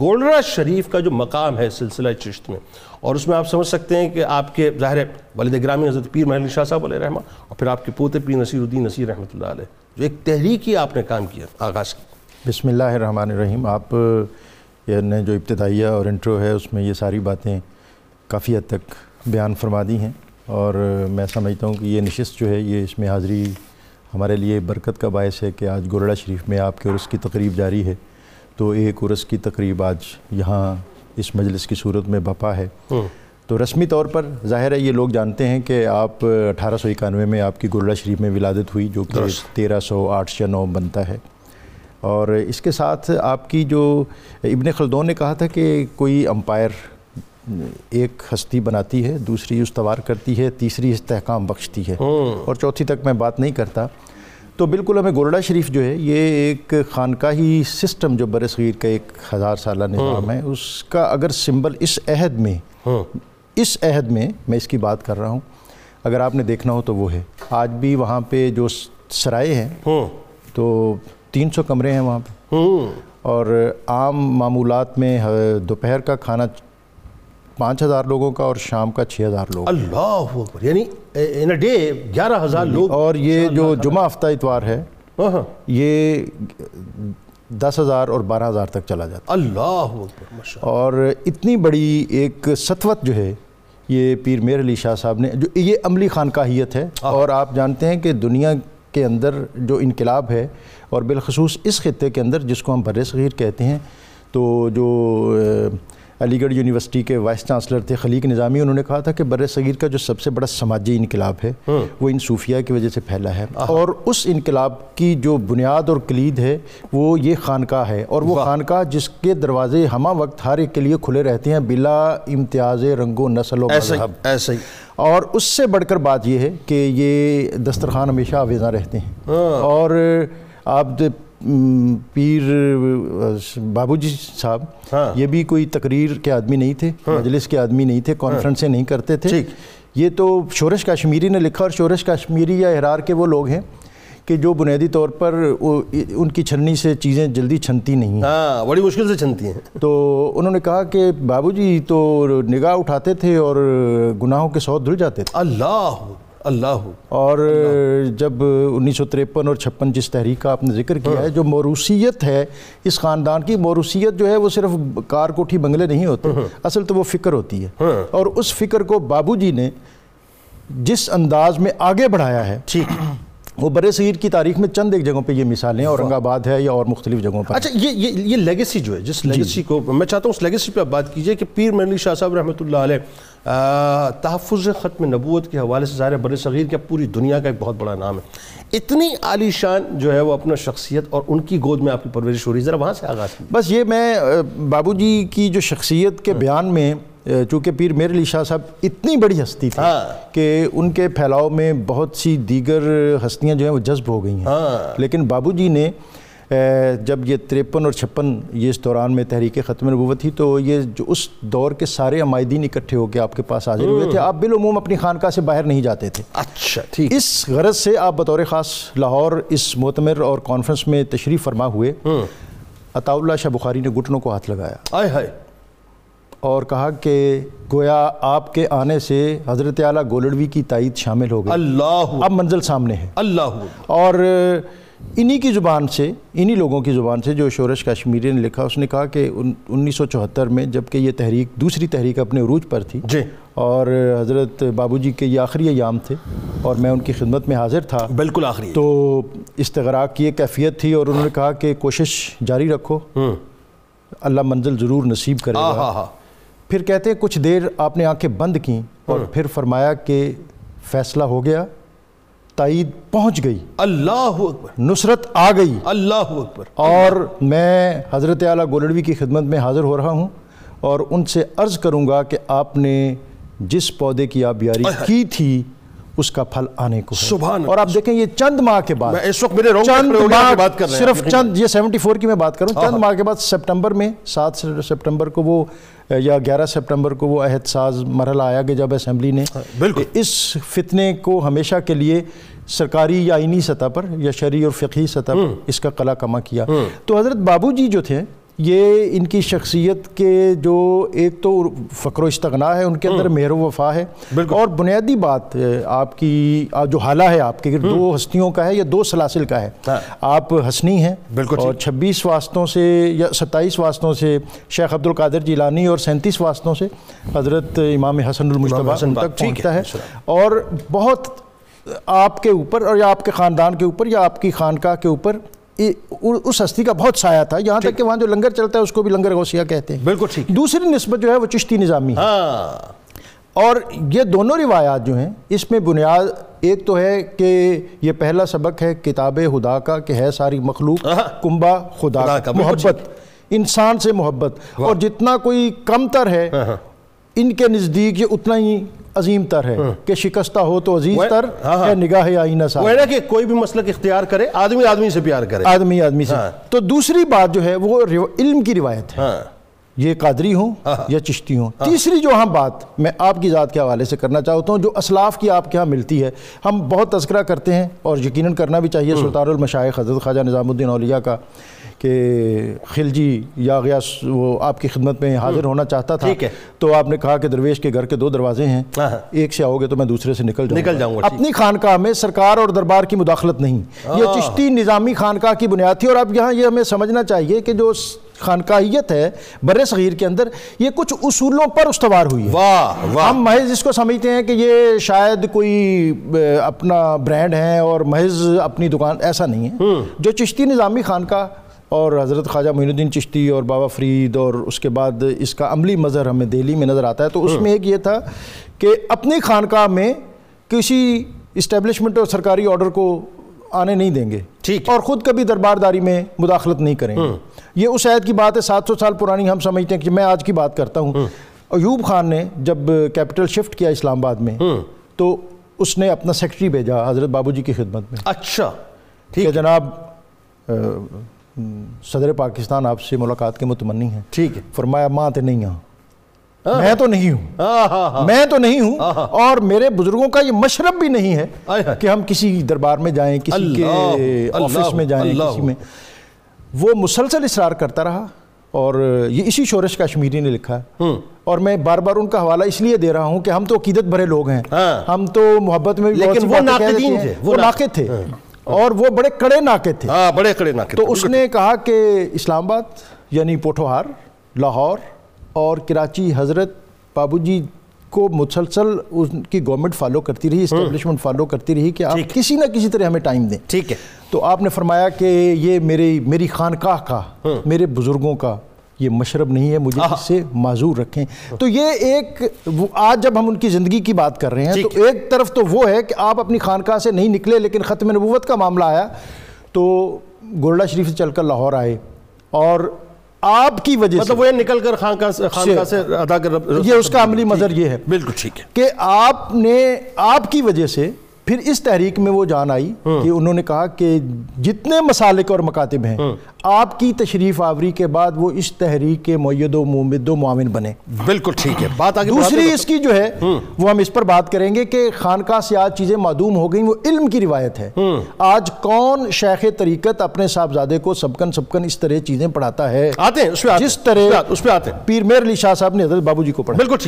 گولڈرا شریف کا جو مقام ہے سلسلہ چشت میں، اور اس میں آپ سمجھ سکتے ہیں کہ آپ کے ظاہر والد گرامی حضرت پیر محل شاہ صاحب علیہ رحمہ، اور پھر آپ کے پوتے پیر نصیر الدین نصیر رحمۃ اللہ علیہ، جو ایک تحریکی آپ نے کام کیا، آغاز کی۔ بسم اللہ الرحمن الرحیم۔ آپ نے جو ابتدائیہ اور انٹرو ہے، اس میں یہ ساری باتیں کافی حد تک بیان فرما دی ہیں، اور میں سمجھتا ہوں کہ یہ نشست جو ہے، یہ اس میں حاضری ہمارے لیے برکت کا باعث ہے کہ آج گولڑا شریف میں آپ کے عرس کی تقریب جاری ہے۔ تو ایک عرس کی تقریب آج یہاں اس مجلس کی صورت میں بپا ہے۔ تو رسمی طور پر ظاہر ہے یہ لوگ جانتے ہیں کہ آپ اٹھارہ سو اکانوے میں آپ کی گولڑا شریف میں ولادت ہوئی جو کہ تیرہ سو آٹھ یا نو بنتا ہے۔ اور اس کے ساتھ آپ کی جو ابن خلدون نے کہا تھا کہ کوئی امپائر ایک ہستی بناتی ہے دوسری استوار کرتی ہے تیسری استحکام بخشتی ہے۔ اور چوتھی تک میں بات نہیں کرتا۔ تو بالکل ہمیں گولڈا شریف جو ہے یہ ایک خانقاہی سسٹم جو بر صغیر کا ایک ہزار سالہ نظام ہے اس کا اگر سمبل اس عہد میں اس عہد میں میں اس کی بات کر رہا ہوں۔ اگر آپ نے دیکھنا ہو تو وہ ہے۔ آج بھی وہاں پہ جو سرائے ہیں تو تین سو کمرے ہیں وہاں پہ۔ اور عام معمولات میں دوپہر کا کھانا پانچ ہزار لوگوں کا اور شام کا چھ ہزار لوگ۔ اللہ یعنی ڈے گیارہ ہزار لوگ اور یہ جو جمعہ ہفتہ اتوار ہے ہاں، ہاں۔ یہ دس ہزار اور بارہ ہزار تک چلا جاتا اللہ اور اتنی بڑی ایک ستوت جو ہے یہ پیر میر علی شاہ صاحب نے جو یہ عملی خانقاہیت ہے۔ اور آپ جانتے ہیں کہ دنیا کے اندر جو انقلاب ہے اور بالخصوص اس خطے کے اندر جس کو ہم بر صغیر کہتے ہیں تو جو علی گڑھ یونیورسٹی کے وائس چانسلر تھے خلیق نظامی انہوں نے کہا تھا کہ بر صغیر کا جو سب سے بڑا سماجی انقلاب ہے ہاں۔ وہ ان صوفیہ کی وجہ سے پھیلا ہے۔ اور اس انقلاب کی جو بنیاد اور کلید ہے وہ یہ خانقاہ ہے۔ اور وہ خانقاہ جس کے دروازے ہمہ وقت ہر ایک کے لیے کھلے رہتے ہیں بلا امتیاز رنگ و نسل و مذہب۔ ایسا ہی۔ اور اس سے بڑھ کر بات یہ ہے کہ یہ دسترخوان ہمیشہ آویزاں رہتے ہیں۔ ہاں۔ اور آپ پیر بابو جی صاحب ہاں۔ یہ بھی کوئی تقریر کے آدمی نہیں تھے ہاں۔ مجلس کے آدمی نہیں تھے کانفرنسیں نہیں کرتے تھے۔ یہ تو شورش کشمیری نے لکھا اور شورش کشمیری یا احرار کے وہ لوگ ہیں کہ جو بنیادی طور پر ان کی چھننی سے چیزیں جلدی چھنتی نہیں ہیں۔ ہاں بڑی مشکل سے چھنتی ہیں۔ تو انہوں نے کہا کہ بابو جی تو نگاہ اٹھاتے تھے اور گناہوں کے سو دھل جاتے تھے۔ اللہ! اللہ اور جب انیس سو تریپن اور چھپن جس تحریک کا آپ نے ذکر کیا ہے جو موروثیت ہے اس خاندان کی موروثیت جو ہے وہ صرف کار کوٹھی بنگلے نہیں ہوتے۔ اصل تو وہ فکر ہوتی ہے۔ اور اس فکر کو بابو جی نے جس انداز میں آگے بڑھایا ہے ٹھیک۔ وہ برے صغیر کی تاریخ میں چند ایک جگہوں پہ یہ مثالیں اورنگ آباد ہے یا اور مختلف جگہوں پر۔ اچھا یہ یہ یہ لیگیسی جو ہے جس لیگیسی جی، جی۔ کو میں چاہتا ہوں اس لیگیسی پہ آپ بات کیجیے کہ پیر مرلی شاہ صاحب رحمۃ اللہ علیہ تحفظ ختم نبوت کے حوالے سے ظاہر بر صغیر کیا پوری دنیا کا ایک بہت بڑا نام ہے۔ اتنی عالی شان جو ہے وہ اپنا شخصیت اور ان کی گود میں آپ کی پرورش ہو رہی ہے ذرا وہاں سے آغاز بس یہ میں بابو جی کی جو شخصیت کے بیان میں چونکہ پیر میر علی شاہ صاحب اتنی بڑی ہستی تھی ہاں۔ کہ ان کے پھیلاؤ میں بہت سی دیگر ہستیاں جو ہیں وہ جذب ہو گئی ہیں۔ ہاں۔ لیکن بابو جی نے جب یہ تریپن اور چھپن یہ اس دوران میں تحریک ختم نبوت تھی تو یہ جو اس دور کے سارے عمائدین اکٹھے ہو کے آپ کے پاس حاضر ہوئے تھے۔ آپ بالعموم اپنی خانقاہ سے باہر نہیں جاتے تھے۔ اچھا ٹھیک۔ اس غرض سے آپ بطور خاص لاہور اس معتمر اور کانفرنس میں تشریف فرما ہوئے۔ عطا اللہ شاہ بخاری نے گھٹنوں کو ہاتھ لگایا۔ آئے ہائے۔ اور کہا کہ گویا آپ کے آنے سے حضرت اعلیٰ گولڑوی کی تائید شامل ہو گئی۔ اللہ اب منزل سامنے ہے۔ اللہ اور انہی کی زبان سے انہی لوگوں کی زبان سے جو شورش کشمیری نے لکھا اس نے کہا کہ انیس سو چوہتر میں جبکہ یہ تحریک دوسری تحریک اپنے عروج پر تھی جی۔ اور حضرت بابو جی کے یہ آخری ایام تھے اور میں ان کی خدمت میں حاضر تھا۔ بالکل آخری۔ تو استغراق کی ایک کیفیت تھی اور انہوں نے کہا کہ کوشش جاری رکھو۔ اللہ منزل ضرور نصیب کرے گا۔ پھر کہتے ہیں کچھ دیر آپ نے آنکھیں بند کیں اور ہاں۔ پھر فرمایا کہ فیصلہ ہو گیا تائید پہنچ گئی۔ اللہ اکبر۔ نصرت آ گئی۔ اللہ اکبر۔ اور میں حضرت اعلیٰ گولڑوی کی خدمت میں حاضر ہو رہا ہوں اور ان سے عرض کروں گا کہ آپ نے جس پودے کی آبیاری کی تھی اس کا پھل آنے کو سبحان اور آپ دیکھیں یہ چند ماہ کے بعد اس وقت میرے چند ماہ صرف چند یہ سیونٹی فور کی میں بات کروں چند ماہ کے بعد سپٹمبر میں سات سپٹمبر کو وہ یا گیارہ سپٹمبر کو وہ عہد ساز مرحلہ آیا کہ جب اسمبلی نے اس فتنے کو ہمیشہ کے لیے سرکاری یا آئینی سطح پر یا شرعی اور فقہی سطح پر اس کا قلع کما کیا۔ تو حضرت بابو جی جو تھے یہ ان کی شخصیت کے جو ایک تو فقر و استغنا ہے ان کے اندر مہر و وفا ہے۔ اور بنیادی بات آپ کی جو حالہ ہے آپ کے دو ہستیوں کا ہے یا دو سلاسل کا ہے۔ ہاں۔ آپ حسنی ہیں اور چھبیس واسطوں سے یا ستائیس واسطوں سے شیخ عبد القادر جیلانی اور سینتیس واسطوں سے حضرت امام حسن المشتبہ تک پہنچتا ہے۔ اور بہت آپ کے اوپر اور یا آپ کے خاندان کے اوپر یا آپ کی خانقاہ کے اوپر اس ہستی کا بہت سایہ تھا یہاں تک کہ وہاں جو لنگر چلتا ہے اس کو بھی لنگر غوثیہ کہتے ہیں۔ بالکل ٹھیک۔ دوسری نسبت جو ہے وہ چشتی نظامی ہے۔ ہاں۔ اور یہ دونوں روایات جو ہیں اس میں بنیاد ایک تو ہے کہ یہ پہلا سبق ہے کتاب خدا کا کہ ہے ساری مخلوق کنبا خدا کا۔ محبت انسان سے محبت۔ اور جتنا کوئی کم تر ہے۔ ان کے نزدیک یہ اتنا ہی عظیم تر ہے کہ شکستہ ہو تو عزیز تر ہے نگاہ آئینہ سا وہ کہ کوئی بھی مسلک اختیار کرے آدمی آدمی سے پیار کرے۔ آدمی آدمی سے۔ تو دوسری بات جو ہے وہ علم کی روایت ہے۔ یہ قادری ہوں یا چشتی ہوں؟ تیسری جو ہم بات میں آپ کی ذات کے حوالے سے کرنا چاہتا ہوں جو اسلاف کی آپ کے ہاں ملتی ہے ہم بہت تذکرہ کرتے ہیں اور یقیناً کرنا بھی چاہیے سلطان المشائق حضرت خواجہ نظام الدین اولیاء کا کہ خلجی یا غیاس وہ آپ کی خدمت میں حاضر ہونا چاہتا تھا۔ تو آپ نے کہا کہ درویش کے گھر کے دو دروازے ہیں ایک سے آؤ گے تو میں دوسرے سے نکل جاؤں جاؤں گا اپنی خانقاہ میں سرکار اور دربار کی مداخلت نہیں۔ یہ چشتی نظامی خانقاہ کی بنیاد تھی اور اب یہاں یہ ہمیں سمجھنا چاہیے کہ جو خانقاہیت ہے بر صغیر کے اندر یہ کچھ اصولوں پر استوار ہوئی ہے۔ ہم محض اس کو سمجھتے ہیں کہ یہ شاید کوئی اپنا برانڈ ہے اور محض اپنی دکان ایسا نہیں ہے۔ جو چشتی نظامی خانقاہ اور حضرت خواجہ معین الدین چشتی اور بابا فرید اور اس کے بعد اس کا عملی مظہر ہمیں دہلی میں نظر آتا ہے تو اس میں ایک یہ تھا کہ اپنی خانقاہ میں کسی اسٹیبلشمنٹ اور سرکاری آرڈر کو آنے نہیں دیں گے۔ ٹھیک اور خود کبھی دربارداری میں مداخلت نہیں کریں گے۔ یہ اس عہد کی بات ہے سات سو سال پرانی ہم سمجھتے ہیں کہ میں آج کی بات کرتا ہوں۔ ایوب خان نے جب کیپٹل شفٹ کیا اسلام آباد میں تو اس نے اپنا سیکٹری بھیجا حضرت بابو جی کی خدمت میں۔ اچھا۔ کہ جناب صدر پاکستان آپ سے ملاقات کے متمنی ہیں۔ ٹھیک۔ ہے فرمایا ماں تے نہیں ہاں۔ میں تو نہیں ہوں۔ میں تو نہیں ہوں۔ اور میرے بزرگوں کا یہ مشرب بھی نہیں ہے کہ ہم کسی دربار میں جائیں کسی کے آفس میں جائیں کسی میں۔ وہ مسلسل اصرار کرتا رہا اور یہ اسی شورش کشمیری نے لکھا ہے۔ اور میں بار بار ان کا حوالہ اس لیے دے رہا ہوں کہ ہم تو عقیدت بھرے لوگ ہیں۔ ہم تو محبت میں بھی لیکن وہ ناقدین تھے وہ ناقد تھے۔ اور وہ بڑے کڑے ناقد تھے۔ ہاں بڑے کڑے ناقد تو اس نے کہا کہ اسلام آباد یعنی پوٹھوہار لاہور اور کراچی حضرت بابو جی کو مسلسل ان کی گورنمنٹ فالو کرتی رہی اسٹیبلشمنٹ فالو کرتی رہی کہ آپ کسی نہ کسی طرح ہمیں ٹائم دیں۔ ٹھیک ہے۔ تو آپ نے فرمایا کہ یہ میری میری خانقاہ کا میرے بزرگوں کا یہ مشرب نہیں ہے مجھے اس سے معذور رکھیں۔ تو یہ ایک آج جب ہم ان کی زندگی کی بات کر رہے ہیں تو ایک طرف تو وہ ہے کہ آپ اپنی خانقاہ سے نہیں نکلے لیکن ختم نبوت کا معاملہ آیا۔ تو گولڈا شریف سے چل کر لاہور آئے اور آپ کی وجہ مطلب وہ نکل کر خانقاہ سے ادا کر یہ اس کا عملی مظہر یہ ہے بالکل ٹھیک ہے۔ کہ آپ نے آپ کی وجہ سے پھر اس تحریک میں وہ جان آئی کہ انہوں نے کہا کہ جتنے مسالک اور مکاتب ہیں آپ کی تشریف آوری کے بعد وہ اس تحریک کے معید و ممد و معاون بنے۔ بالکل ٹھیک ہے بات آگے دوسری اس کی جو ہے وہ ہم اس پر بات کریں گے کہ خانقاہ سے آج چیزیں معدوم ہو گئیں وہ علم کی روایت ہے۔ آج کون شیخ طریقت اپنے صاحبزادے کو سبکن سبکن اس طرح چیزیں پڑھاتا ہے؟ آتے ہیں جس طرح اس پہ آتے ہیں پیر میر علی شاہ صاحب نے حضرت بابو جی کو پڑھا بالکل ٹھیک۔